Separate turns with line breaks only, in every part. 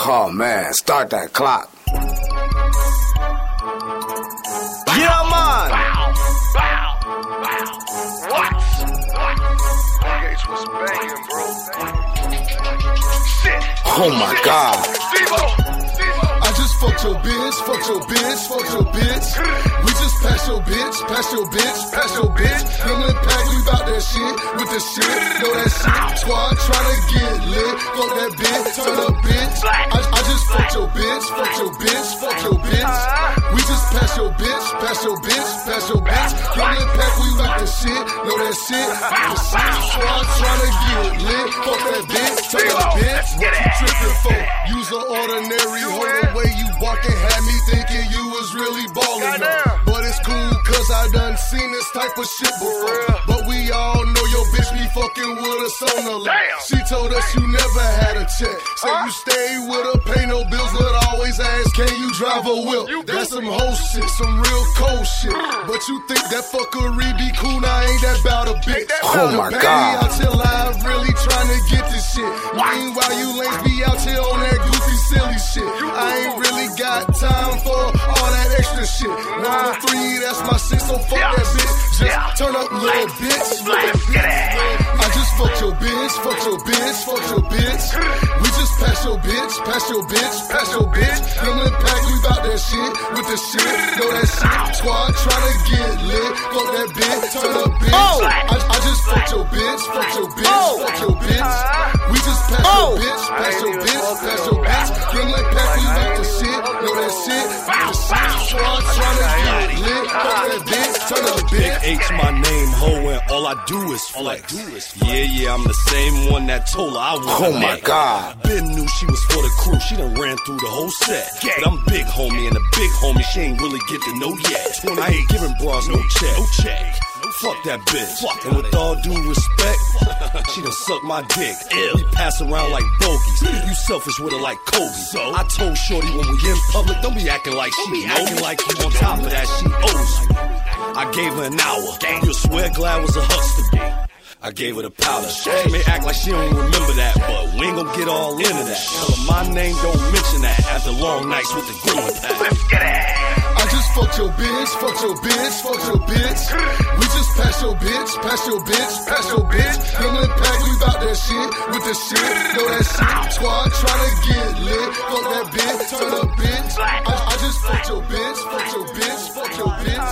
Oh man, start that clock.
Yeah, man.
Bow, bow, bow. What? What? Gates was banging, bro. Shit.
Oh my god.
I just fucked your bitch, fuck your bitch, fuck your bitch. We just pass your bitch, pass your bitch, pass your bitch. Gremlin pack, we bout that shit with the shit, know that shit. Squad tryna get lit, fuck that bitch, turn up bitch. I, I just fucked your bitch, fuck your bitch, fuck your bitch. We just pass your bitch, pass your bitch, pass your bitch. Gremlin pack, we with the shit, know that shit, the shit. Squad tryna get lit, fuck that bitch, turn up bitch. What you trippin' for? Use an ordinary hoe the way you walking had me thinking you was really ballin'. But it's cool cause I done seen this type of shit before. But we all know your bitch be fucking with us on the low.
Damn.
She told us you never had a check. Say
Huh?
you stay with her, pay no bills, but always ask, can you drive a whip? That's some whole shit, some real cold shit. But you think that fuckery be cool, now ain't that about a bitch.
that
Oh my
Baby,
God.
out here live, really trying to get this shit. Meanwhile, you lanes be out here on that goofy, silly shit. I ain't really got time for extra shit. To three, that's my shit, so fuck
Yeah.
that bitch. Just
Yeah.
turn up, little bitch.
Let's get it.
I just fucked your bitch, fuck your bitch, fuck your bitch. We just pass your bitch, pass your bitch, pass your bitch. Gremlin pack, we bout that shit with the shit, know that shit. Squad tryna get lit, fuck that bitch, turn up bitch.
Oh.
I, I just fucked your bitch, fuck your bitch,
Oh.
fuck your bitch. Uh-huh. We just pass
Oh.
your bitch, pass your bitch, pass your bitch. Gremlin pack, we bout the shit, know that shit, with the shit. Squad tryna get lit, fuck that bitch, turn up
Big
bitch.
H my name, ho, and all I do is flex. Yeah, yeah, I'm the same one that told her I was
Oh my god.
Ben knew she was for the crew. She done ran through the whole set. But I'm big homie, and a big homie she ain't really get to know yet. I ain't giving bras no check. No check. Fuck that bitch. and with all due respect, she done suck my dick. We pass around like bogeys. You selfish with her like Kobe. So I told Shorty when we in public, don't be acting like she acting like you. On top of that, she owes you. I gave her an hour. You'll swear glad was a hustle. I gave her the powder. She may act like she don't remember that, but we ain't gonna get all into that. Tell her my name don't mention that after long nights with the pack.
Let's get it.
Fucked your bitch, fuck your bitch, fuck your bitch. We just pass your bitch, pass your bitch, pass your bitch. Gremlin pack, we bout that shit with the shit, know that shit. Squad tryna get lit, fuck that bitch, turn up bitch. I, I just fucked your bitch, fuck your bitch, fuck your bitch.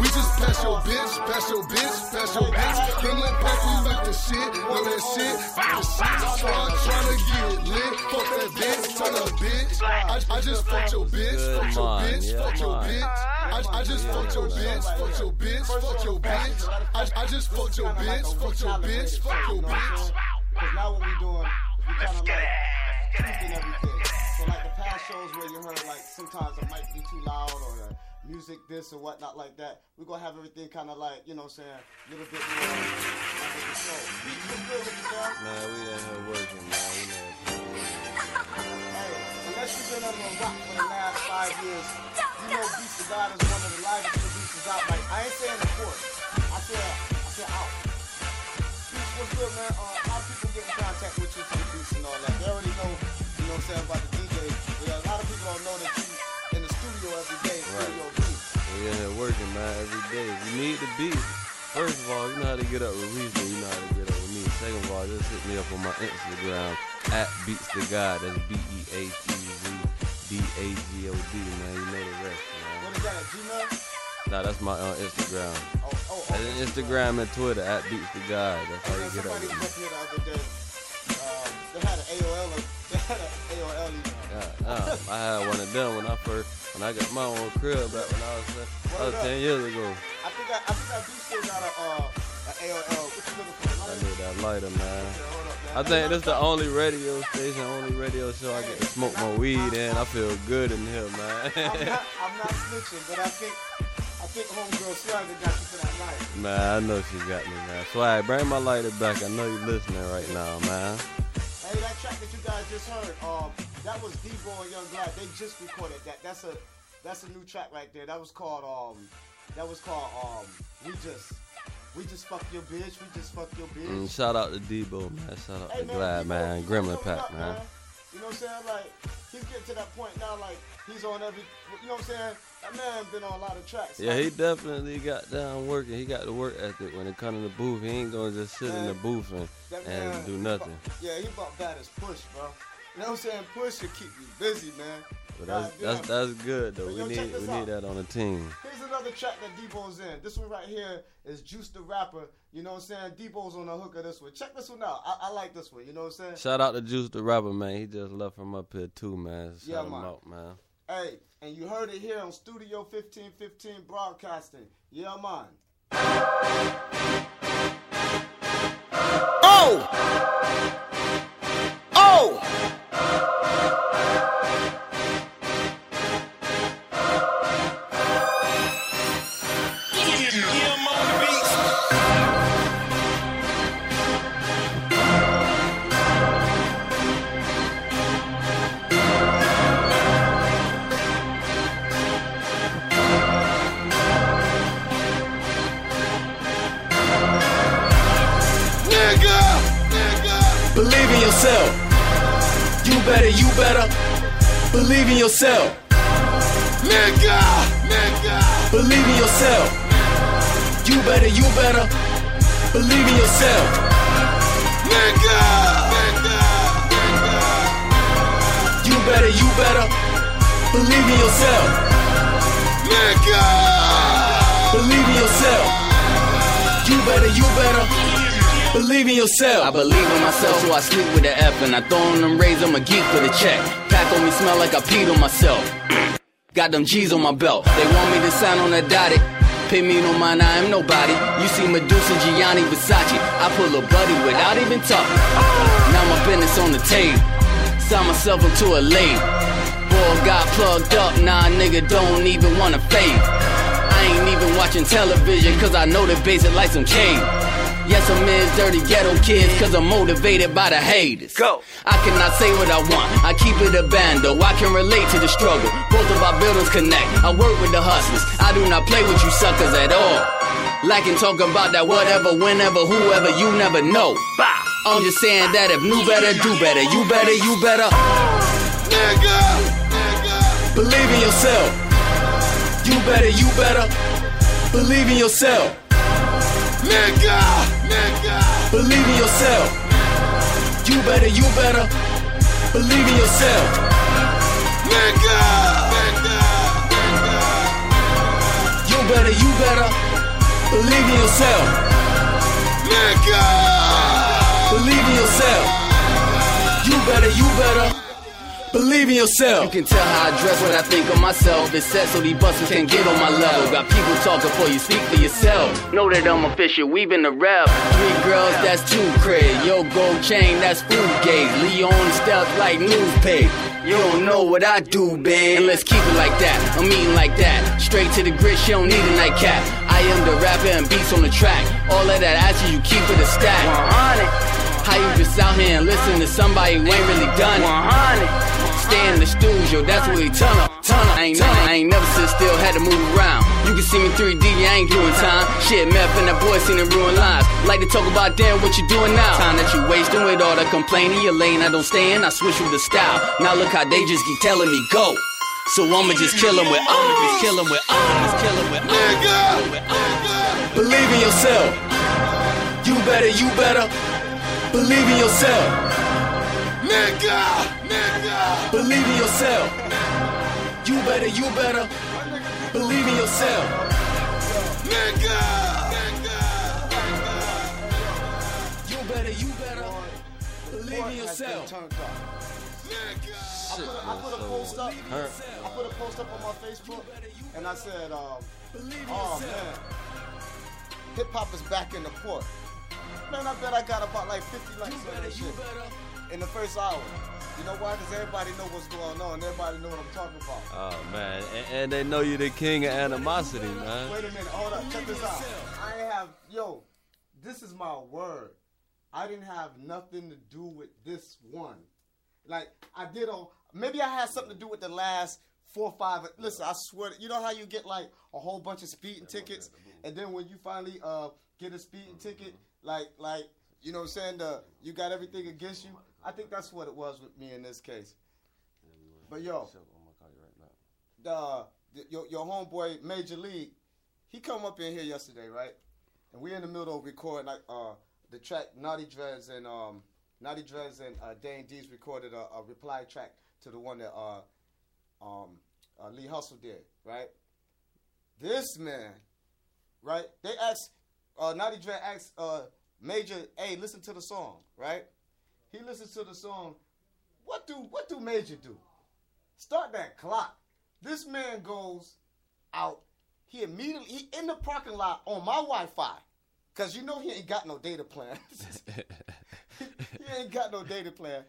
We just pass your bitch, pass your bitch, pass your bitch. Gremlin pack, we bout the shit, know that shit, with the shit. Squad tryna get lit, fuck that bitch, turn up bitch. I, I just fucked your bitch, fuck your bitch, fuck your bitch. I, I just fucked your bitch, fuck your bitch, fuck your bitch. I, I just fucked your bitch, fuck your bitch, fuck your bitch.
Because now what we doing is we kind of
get
like
it.
tweaking everything. So like the past shows where you heard like sometimes it might be too loud or the music this or whatnot like that. We're gonna have everything kind of like you know what I'm saying a little bit more under control. Beats was good with you, Dad.
Man, we in here working, man. We know
Hey, unless you've been under a rock for the last five years, you know Beatz Da God is one of the livest producers out. Like I ain't saying of course, I said I said out. Beats was good, man. Uh, how people get in contact with you for the beats and all that? They already know, you know what I'm saying about the
man, every day. If you need the beat, first of all, you know how to get up with Reason, you know how to get up with me. Second of all, just hit me up on my Instagram at Beatz Da God. That's B E A T Z D A G O D, man. You know the rest,
What
man.
is that? Gmail?
Nah, that's my uh, Instagram.
Oh, oh, oh.
And Instagram and Twitter at Beatz Da God. That's how you get up with me.
up here the other day. Um, they had an AOL. AOL.
Yeah, I had one of them when I first, when I got my own crib back when I was, uh, that was 10 years ago.
I think I, I think I do still got a uh, a AOL. What you looking for?
I need that lighter, man. I think this the only radio station, only radio show I get to smoke my weed in. I feel good in here,
I'm
man.
not, I'm not snitching, but I think I think homegirl Swagger got you for that night.
man, I know she got me, man. Swag, bring my lighter back. I know you listening right now, man.
Hey, that track that you guys just heard, um, that was Debo and Young Glad. They just recorded that. That's a that's a new track right there. That was called um, that was called um, we just we just fuck your bitch. We just fuck your bitch.
Mm, shout out to Debo, man. Shout out
Hey,
to
man,
Glad,
Debo,
man. Gremlin Pack,
up,
man.
You know what I'm saying? Like he's getting to that point now. Like he's on every. You know what I'm saying? That man been on a lot of tracks.
Yeah,
Like,
he definitely got down working. He got the work ethic when it comes to the booth. He ain't gonna just sit in the booth and, and
man-
do nothing.
about- yeah, he about bad as push, bro. You know what I'm saying? Push should keep you busy, man.
But that's that's that's good though.
But
We
yo,
need we need that on the team.
Here's another track that Debo's in. This one right here is Juice the Rapper. You know what I'm saying? Debo's on the hook of this one. Check this one out. I, I like this one. You know what I'm saying?
Shout out to Juice the Rapper, man. He just left from up here too, man. Shout
Yeah,
him
man.
out, man.
Hey, and you heard it here on Studio 1515 Broadcasting. Yeah, man.
You better, you better. Believe in yourself. I believe in myself, so I sleep with the F and I throw on them rays. I'm a geek for the check. Pack on me smell like I peed on myself. Got them G's on my belt. They want me to sign on a dotted. Pay me no mind, I am nobody. You see Medusa, Gianni, Versace. I pull a buddy without even talking. Now my business on the table. Sign myself into a lane. Boy got plugged up, nah nigga don't even wanna fade. I ain't even watching television cause I know the basic like some cave. Yes, I'm in dirty ghetto kids cause I'm motivated by the haters. Go. I cannot say what I want, I keep it a band, though I can relate to the struggle. Both of our buildings connect. I work with the hustlers. I do not play with you suckers at all. Like and talk about that whatever, whenever, whoever, you never know. I'm just saying that if new better, do better. You better, you better.
Nigga! Nigga!
Believe in yourself. You better, you better. Believe in yourself.
Nigga! Nigga!
Believe in yourself. You better, you better. Believe in yourself.
Nigga! Nigga!
You better, you better. Believe in yourself.
Nigga!
Believe in yourself. You better, you better. Believe in yourself. You can tell how I dress what I think of myself. It's set so these busters can get on my level. Got people talking for you, speak for yourself. Know that I'm official, we been the rep. Three girls, that's two crazy. Yo, gold chain, that's food gauge. Leon steps like news page. You don't know what I do, man. And let's keep it like that. I'm eating like that. Straight to the grit, she don't need a nightcap. I am the rapper and beats on the track. All of that action, you keep it a stack. 100. How you just out here and listen to somebody who ain't really done it? 100. Stay in the studio, that's what we turn up. Turn up. I ain't, I ain't never sit still, had to move around. You can see me 3D, I ain't doing time. Shit, meth and that boy seen it ruin lives. Like to talk about damn what you doing now. Time that you wasting with all the complaining, your lane I don't stay in, I switch with the style. Now look how they just keep telling me go. So I'ma just kill 'em with, I'ma just kill 'em with, I'ma just kill 'em with,
Nigga!
Believe in yourself. You better, you better. Believe in yourself.
Nigga! Nigga!
Believe in yourself. You better, you better. Believe in yourself.
Nigga!
You better, you better. Believe in yourself.
turned up. I put, a, I put a post up. I put a post up on my Facebook, and I said, um, "Oh man, hip hop is back in the port." Man, I bet I got about like 50 likes on that shit in the first hour. You know why? Because everybody know what's going on. Everybody know what I'm talking about.
Oh man, and, and they know you're the king of animosity, man.
Wait a minute, hold up, check this out. I have, yo, this is my word. I didn't have nothing to do with this one. Like I did on, maybe I had something to do with the last four or five. Listen, I swear, you know how you get like a whole bunch of speeding tickets, and then when you finally uh get a speeding ticket, like like you know what I'm saying, the you got everything against you. I think that's what it was with me in this case. But yo,
I'm gonna call you right now.
the, the your, your homeboy Major League, he come up in here yesterday, right? And we in the middle of recording like uh the track Naughty Dreads and um Naughty Dreads and uh, Dane D's recorded a, a reply track to the one that uh um uh, Lee Hustle did, right? This man, right? They asked uh Naughty Dread asked uh Major, hey, listen to the song, right? He listens to the song. What do what do Major do? Start that clock. This man goes out. He immediately he in the parking lot on my Wi-Fi, cause you know he ain't got no data plan. he ain't got no data plan.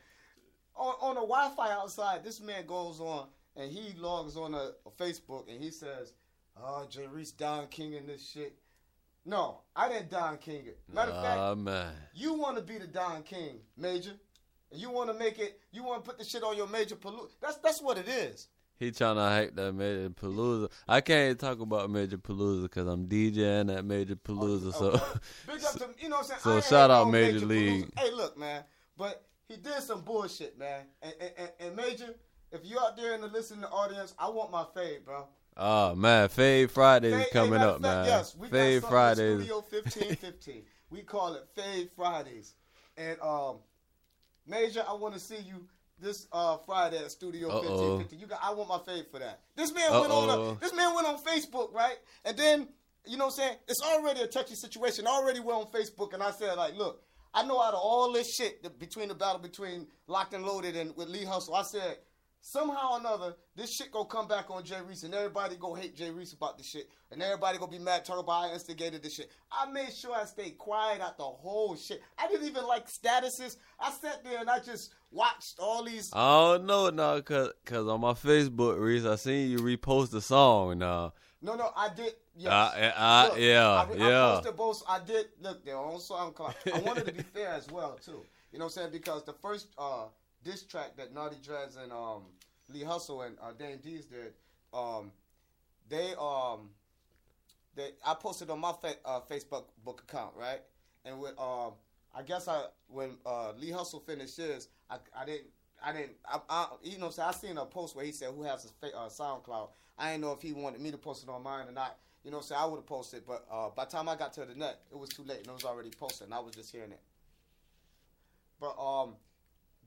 On on the Wi-Fi outside, this man goes on and he logs on a, a Facebook and he says, "Oh, Jay Reese Don King and this shit." No, I didn't Don King it. Matter of fact,
Ah man.
you want to be the Don King, Major. You want to make it. You want to put the shit on your Major Palooza. That's that's what it is.
He trying to hype that Major Palooza. I can't talk about Major Palooza because I'm DJing at Major Palooza. So
Okay. Big up to you know what I'm saying.
So shout out
on
Major League.
Palooza. Hey, look, man. But he did some bullshit, man. And, and, and, and Major, if you out there in the listening audience, I want my fade, bro.
Oh man, Fade Fridays
Fade-
is coming
hey,
up, man.
Yes, we
Fade Fridays.
Studio 1515. we call it Fade Fridays. And um, Major, I want to see you this uh, Friday at Studio
Uh-oh.
1515. You got, I want my fade for that. This man went on. A, this man went on Facebook, right? And then you know what I'm saying? It's already a touchy situation. I already went on Facebook and I said like, look, I know out of all this shit the, between the battle between Locked and Loaded and with Lee Hustle, I said somehow or another this shit gonna come back on Jay Reese and everybody go hate Jay Reese about this shit and everybody gonna be mad talking about I instigated this shit. I made sure I stayed quiet out the whole shit. I didn't even like statuses. I sat there and I just watched all these.
I don't know now, cause, cause on my Facebook, Reese, I seen you repost the song now.
No, no, I did. Yes.
Uh, uh,
Look,
yeah,
I, I
yeah.
posted both. I did look there on SoundCloud. I wanted to be fair as well too. You know what I'm saying? Because the first uh, diss track that Naughty Dreads and um, Lee Hustle and uh, Dane D's did, um, they um, they I posted on my fa- uh, Facebook book account right, and with um, I guess I when uh, Lee Hustle finished I, I didn't. I didn't, I, I, you know, so I seen a post where he said, "Who has a uh, SoundCloud?" I didn't know if he wanted me to post it on mine or not. You know, so I would have posted, but uh, by the time I got to the net, it was too late and it was already posted, and I was just hearing it. But um,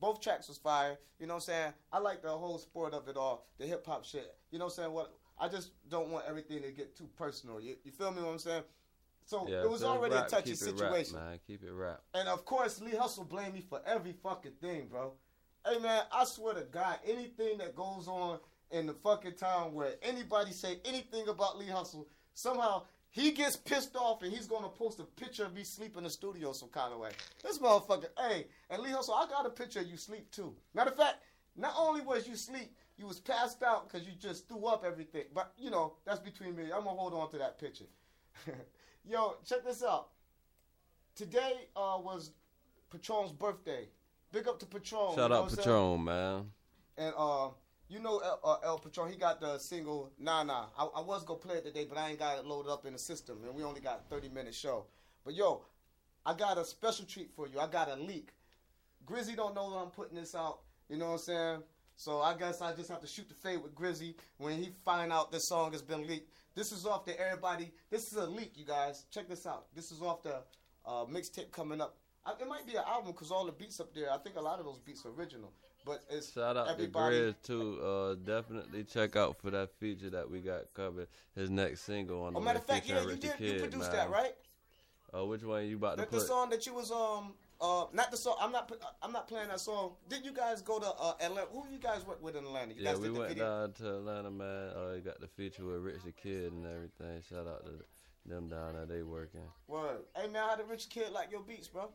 both tracks was fire. You know what I'm saying? I like the whole sport of it all, the hip hop shit. You know what I'm saying? What I just don't want everything to get too personal. You, you feel me? What I'm saying? So
Yeah,
it was already
rap,
a touchy
keep it rap,
situation.
man. Keep it rap.
And of course, Lee Hustle blamed me for every fucking thing, bro. Hey man, I swear to God, anything that goes on in the fucking town where anybody say anything about Lee Hustle, somehow he gets pissed off and he's gonna post a picture of me sleep in the studio some kind of way. This motherfucker, hey, and Lee Hustle, I got a picture of you sleep too. Matter of fact, not only was you sleep, you was passed out because you just threw up everything. But you know, that's between me. I'm gonna hold on to that picture. Yo, check this out. Today uh, was Patron's birthday. Big up to Patron.
Shout out? Patron, man.
And uh, you know El, uh, El Patron, he got the single Nah Nah. I, I was gonna play it today, but I ain't got it loaded up in the system, and we only got 30 minute show. But yo, I got a special treat for you. I got a leak. Grizzy don't know that I'm putting this out. You know what I'm saying? So I guess I just have to shoot the fade with Grizzy when he find out this song has been leaked. This is off the everybody. This is a leak, you guys. Check this out. This is off the uh, mixtape coming up. I, it might be an album because all the beats up there. I think a lot of those beats are original. But it's
Shout out
everybody.
to Grizz too. Uh, definitely check out for that feature that we got covered. His next single on
Oh,
the
matter of fact, yeah, you did. You produced
man.
that, right?
Uh, which one you about to
The, the song that you was um uh not the song. I'm not. I'm not playing that song. Did you guys go to uh, Atlanta? Who you guys work with in Atlanta? You
Yeah,
guys
we
did the
went
video?
down to Atlanta, man. Uh, got the feature with Rich the Kid and everything. Shout out to them down there. They working.
Word. Hey man, how did Rich Kid like your beats, bro?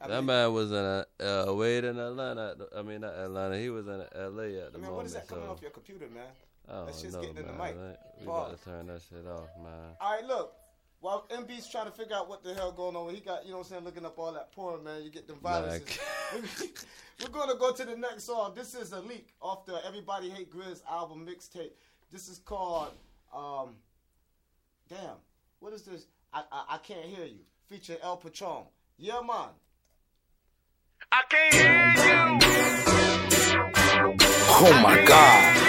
I
that
mean,
man was in a uh, Wade in Atlanta. the- I mean, not Atlanta. He was in L.A. at the
I mean,
moment.
what is that coming off your computer, man?
Don't
That shit's
know,
getting in the
man.
mic.
We to turn that shit off, man.
All right, look. While MB's trying to figure out what the hell going on, he got you know what I'm saying, looking up all that porn, man. You get them viruses. We're gonna go to the next song. This is a leak off the Everybody Hate Grizz album mixtape. This is called um Damn, what is this? I I, I can't hear you. Feature El Patron. Yeah man.
I can't hear you.
Oh my God.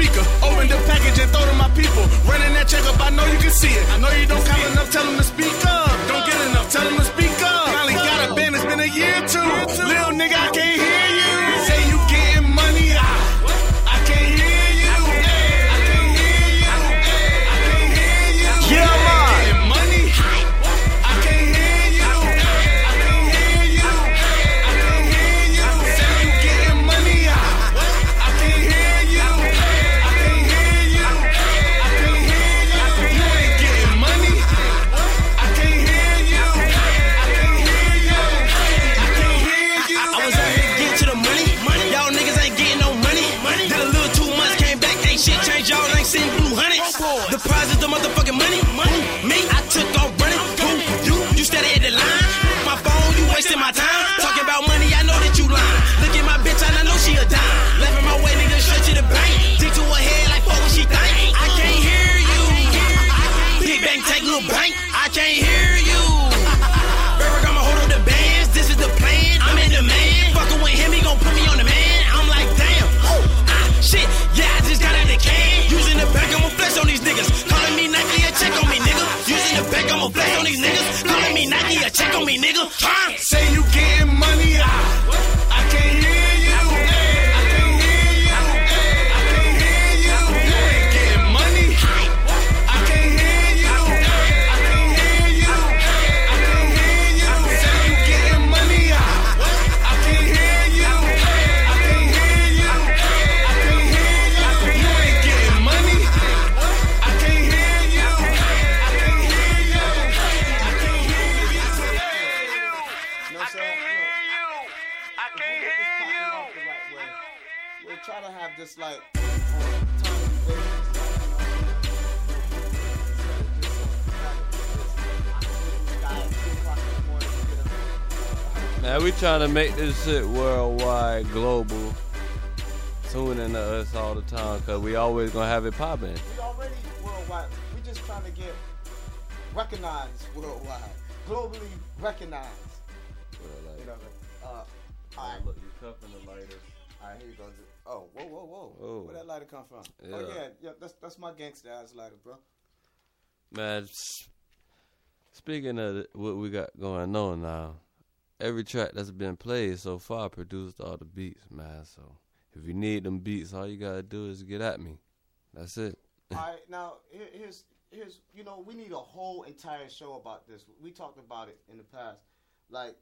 Speaker. Open the package and throw to my people. Running that check up, I know you can see it. I know you don't count enough, tell them to speak up. Don't get enough, tell them to speak up. Finally got a band, it's been a year or two. Little nigga, I can't can't hear you.
We
trying to make this shit worldwide, global. Tuning to us all the time, cause we always gonna have it popping.
We already worldwide. We just trying to get recognized worldwide, globally recognized. You know, uh, all right,
Look, you're cuffing the lighter.
all right, here you go. Oh, whoa, whoa, whoa!
Oh.
Where that lighter come from? Oh
Yeah.
yeah, yeah. That's that's my gangster ass lighter, bro.
Man, speaking of what we got going on now, every track that's been played so far produced all the beats, man. So if you need them beats, all you gotta do is get at me. That's it.
All right, now here's here's you know we need a whole entire show about this. We talked about it in the past. Like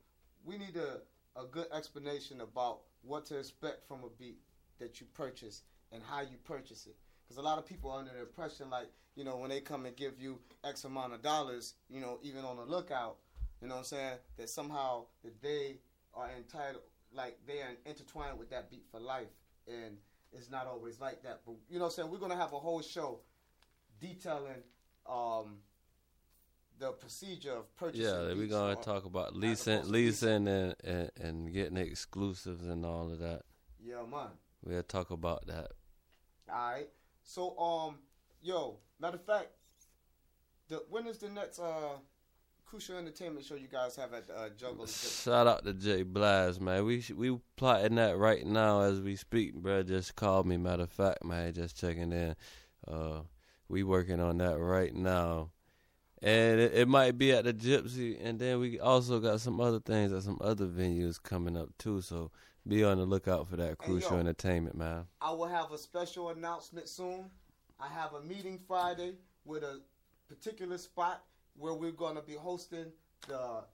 we need a a good explanation about what to expect from a beat that you purchase and how you purchase it. Because a lot of people are under the impression like you know when they come and give you X amount of dollars, you know even on the lookout, you know what I'm saying that somehow that they are entitled like they are intertwined with that beat for life and it's not always like that. But you know what I'm saying? We're gonna have a whole show detailing um the procedure of purchasing.
Yeah, we're gonna talk about
as
leasing,
leasing.
and, and and getting exclusives and all of that.
Yeah, man.
We'll talk about that.
Alright. So um yo, matter of fact, the when is the next uh crucial entertainment show you guys have at uh, Jungle?
Shout out to Jay Blast, man. We we plotting that right now as we speak, bro. Just called me. Matter of fact, man, just checking in. Uh, we working on that right now, and it, it, might be at the Gypsy, and then we also got some other things at some other venues coming up too. So be on the lookout for that crucial yo, entertainment, man.
I will have a special announcement soon. I have a meeting Friday with a particular spot where we're going to be hosting the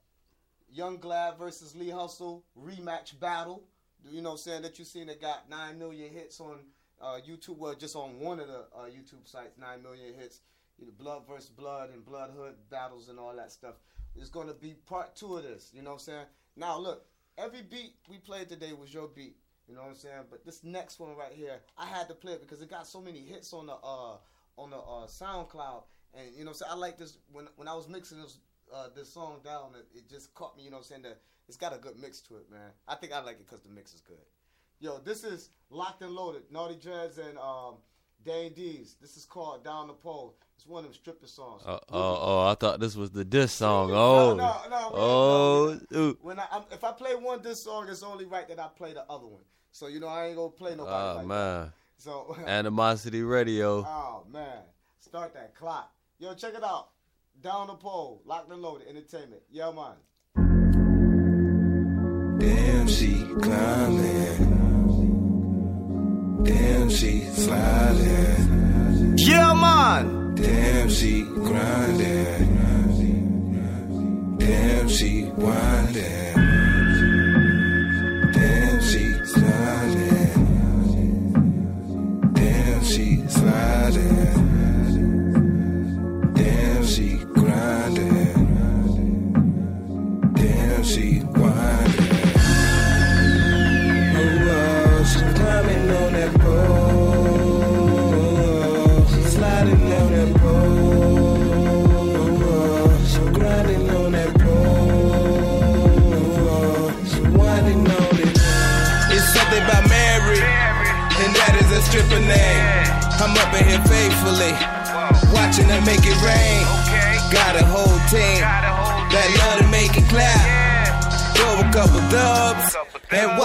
Young Glad versus Lee Hustle rematch battle. You know, saying that you've seen it got nine million hits on uh, YouTube. Well, just on one of the uh, YouTube sites, nine million hits. You know, blood versus blood and bloodhood battles and all that stuff. It's going to be part two of this. You know what I'm saying? Now, look, every beat we played today was your beat. You know what I'm saying? But this next one right here, I had to play it because it got so many hits on the uh, on the uh, SoundCloud and you know, so I like this when when I was mixing this uh, this song down, it, it, just caught me. You know, saying that it's got a good mix to it, man. I think I like it because the mix is good. Yo, this is locked and loaded. Naughty Dreads and um, Dane D's. This is called Down the Pole. It's one of them stripper songs.
Uh, oh, oh, I thought this was the diss song. Oh,
no, no, no,
oh,
no, when I, I'm, if I play one diss song, it's only right that I play the other one. So you know, I ain't gonna play nobody. Oh like
man.
That. So
animosity radio.
Oh man, start that clock. Yo, check it out. Down the pole, locked and loaded, entertainment. Yeah, man.
Damn, she climbing. Damn, she sliding.
Yeah, man.
Damn, she grinding. Damn, she winding.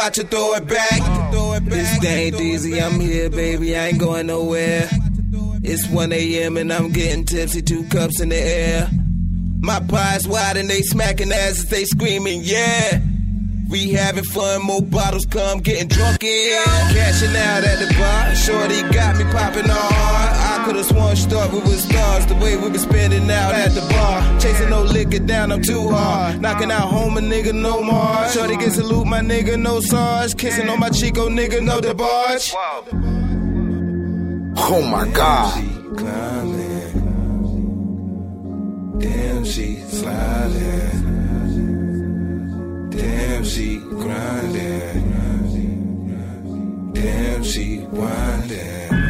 Watch her throw it back. This day easy, I'm here, baby. I ain't going nowhere. It's 1 a.m. and I'm getting tipsy, two cups in the air. My pies wide and they smacking asses, they screaming, yeah. We having fun, more bottles come, getting drunk in. Cashing out at the bar, shorty got me popping hard. I could've sworn she thought we was stars, the way we been spending out at the bar. Chasing no liquor down, I'm too hard. Knocking out home a nigga, no more. Shorty get salute, my nigga, no SARS. Kissing on my Chico, oh, nigga, no debauch.
Oh my God.
Damn, she sliding. Damn, she grinding. Damn, she winding.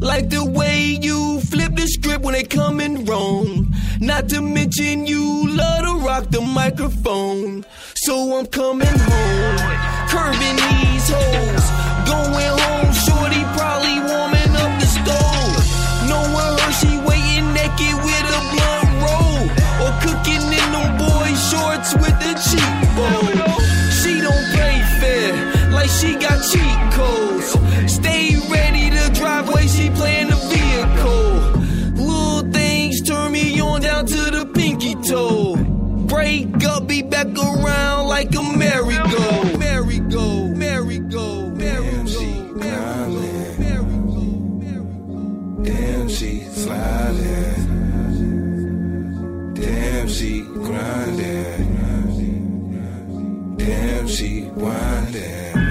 Like the way you flip the script when they coming wrong. Not to mention you love to rock the microphone. So I'm coming home, curving these hoes. Going home,
sliding. Damn, she grinding. Damn, she winding.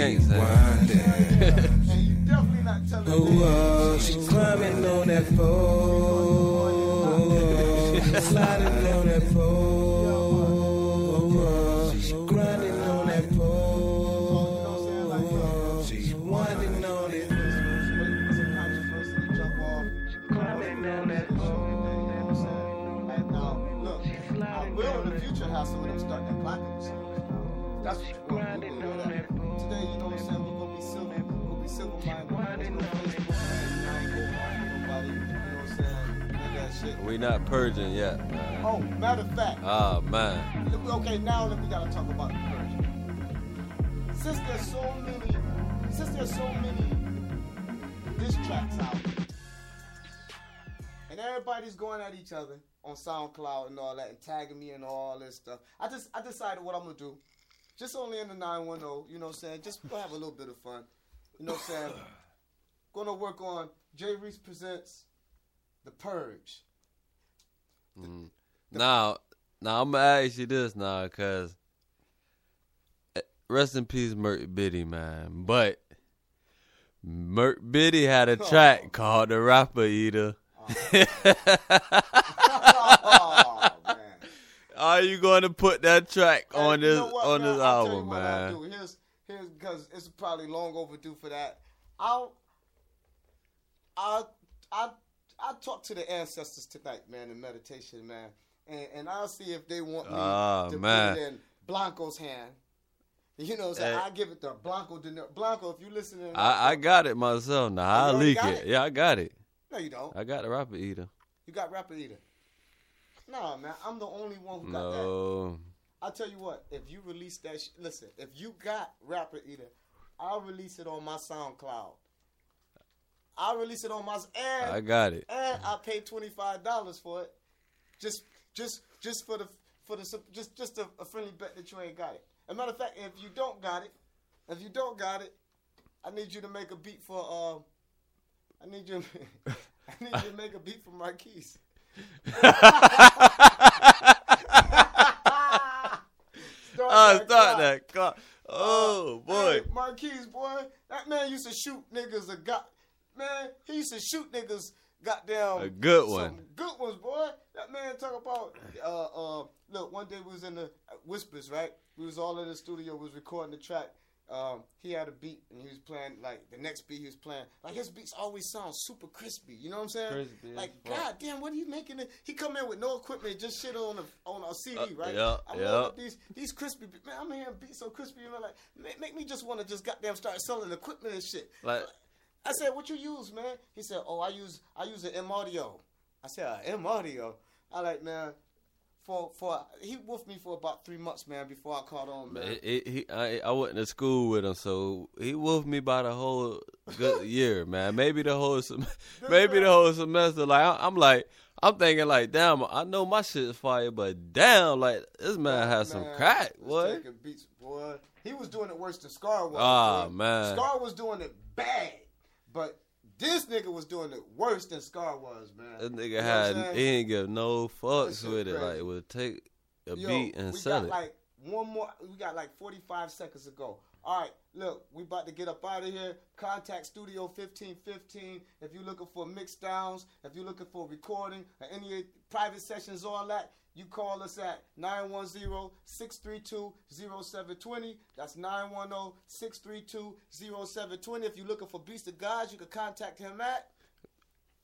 not telling
Oh, oh, she climbing on that pole, She's sliding on that pole, she grinding on that pole, she winding on it.
She's climbing down that pole. Now, look, I will in the future have some of them start that platinum songs. That's what
We not purging yet, man.
Oh, matter of fact,
Ah, man.
Okay, now let me gotta talk about the purge. Since there's so many, since there's so many diss tracks out, and everybody's going at each other on SoundCloud and all that, and tagging me and all this stuff. I just, I decided what I'm gonna do. Just only in the 910, you know what I'm saying? Just have a little bit of fun. You know what I'm saying? Gonna work on Jay Reese presents The Purge.
Now, now I'm gonna ask you this now, cause eh, rest in peace, Merc Biddy, man. But Merc Biddy had a track called "The Rapper Eater."
Oh man.
Are you going to put that track
Hey,
on
you
this
know what,
on
man?
this
I'll you
album,
what I'll
man?
do. Here's here's because it's probably long overdue for that. I'll I I I talk to the ancestors tonight, man, in meditation, man, and and I'll see if they want me
Ah,
to
man.
put it in Blanco's hand. You know, saying
Hey.
I give it to Blanco. De Blanco, if you listening,
I, I got it myself. Now
you
I'll leak it.
it?
Yeah, I got it.
no, you don't.
I got the Rapper Eater.
You got Rapper Eater. No, man, I'm the only one who got that.
No,
I'll tell you what, if you release that, sh- listen, if you got Rapper Eater, I'll release it on my SoundCloud. I'll release it on my and
I got it.
and I paid twenty five dollars for it, just just just for the for the just just a, a friendly bet that you ain't got it. As a matter of fact, if you don't got it, if you don't got it, I need you to make a beat for uh, I need you, I need you to make a beat for Marquise. Start
Oh,
that
start that clock. Oh boy.
Hey, Marquise, boy, that man used to shoot niggas a got man, he used to shoot niggas goddamn
A good
some
one.
Good ones, boy. That man talk about uh uh look, one day we was in the uh, whispers, right? We was all in the studio, was recording the track. Um, he had a beat and he was playing like the next beat he was playing. Like his beats always sound super crispy. You know what I'm saying?
Crispy as
like
fuck.
God damn, what are you making? It? He come in with no equipment, just shit on a on a CD,
Uh,
right?
yeah,
I'm
yeah.
these these crispy man. I'm hearing beats so crispy, man. Like make, make me just want to just goddamn start selling equipment and shit.
Like-
I said, what you use, man? He said, oh, I use I use an M audio. I said, uh, M audio. I like man. For for he with me for about three months, man, before I caught on, man.
He, he, I, I went to school with him, so he wolfed me by the whole good year, man. Maybe the whole, sem- maybe the whole semester. Like I, I'm like, I'm thinking like, damn, I know my shit's fire, but damn, like this man has some crack, boy.
beats, boy. He was doing it worse than Scar was.
Ah, man.
Scar was doing it bad, but this nigga was doing it worse than Scar was, man.
This nigga
You know
had, he ain't give no fucks with it. Like it would take a
Yo,
beat and sell it.
like one more. We got like 45 seconds to go. All right, look, we about to get up out of here. Contact Studio 1515 if you're looking for mix downs, if you're looking for recording, or any private sessions, all that. You call us at 910-632-0720. That's 910-632-0720. If you're looking for Beast of Gods, you can contact him at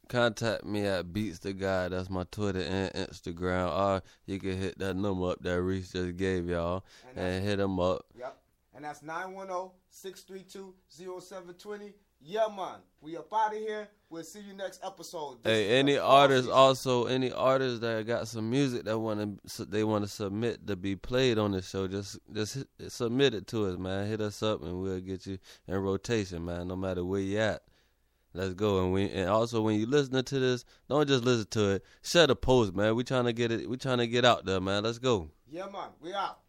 Contact me at Beats the Guy. That's my Twitter and Instagram. Or you can hit that number up that Reese just gave y'all
And
and hit him up.
Yep. And that's oh, 910-632-0720. Yeah, man. We up out of here. We'll see you next episode. This
Hey, any artists also any artists that got some music that want to they want to submit to be played on the show, just just hit, submit it to us, man. Hit us up and we'll get you in rotation, man. No matter where you at. Let's go and we and also when you listening to this, don't just listen to it. Share the post, man. We trying to get it. We trying to get out there, man. Let's go.
Yeah, man. We out.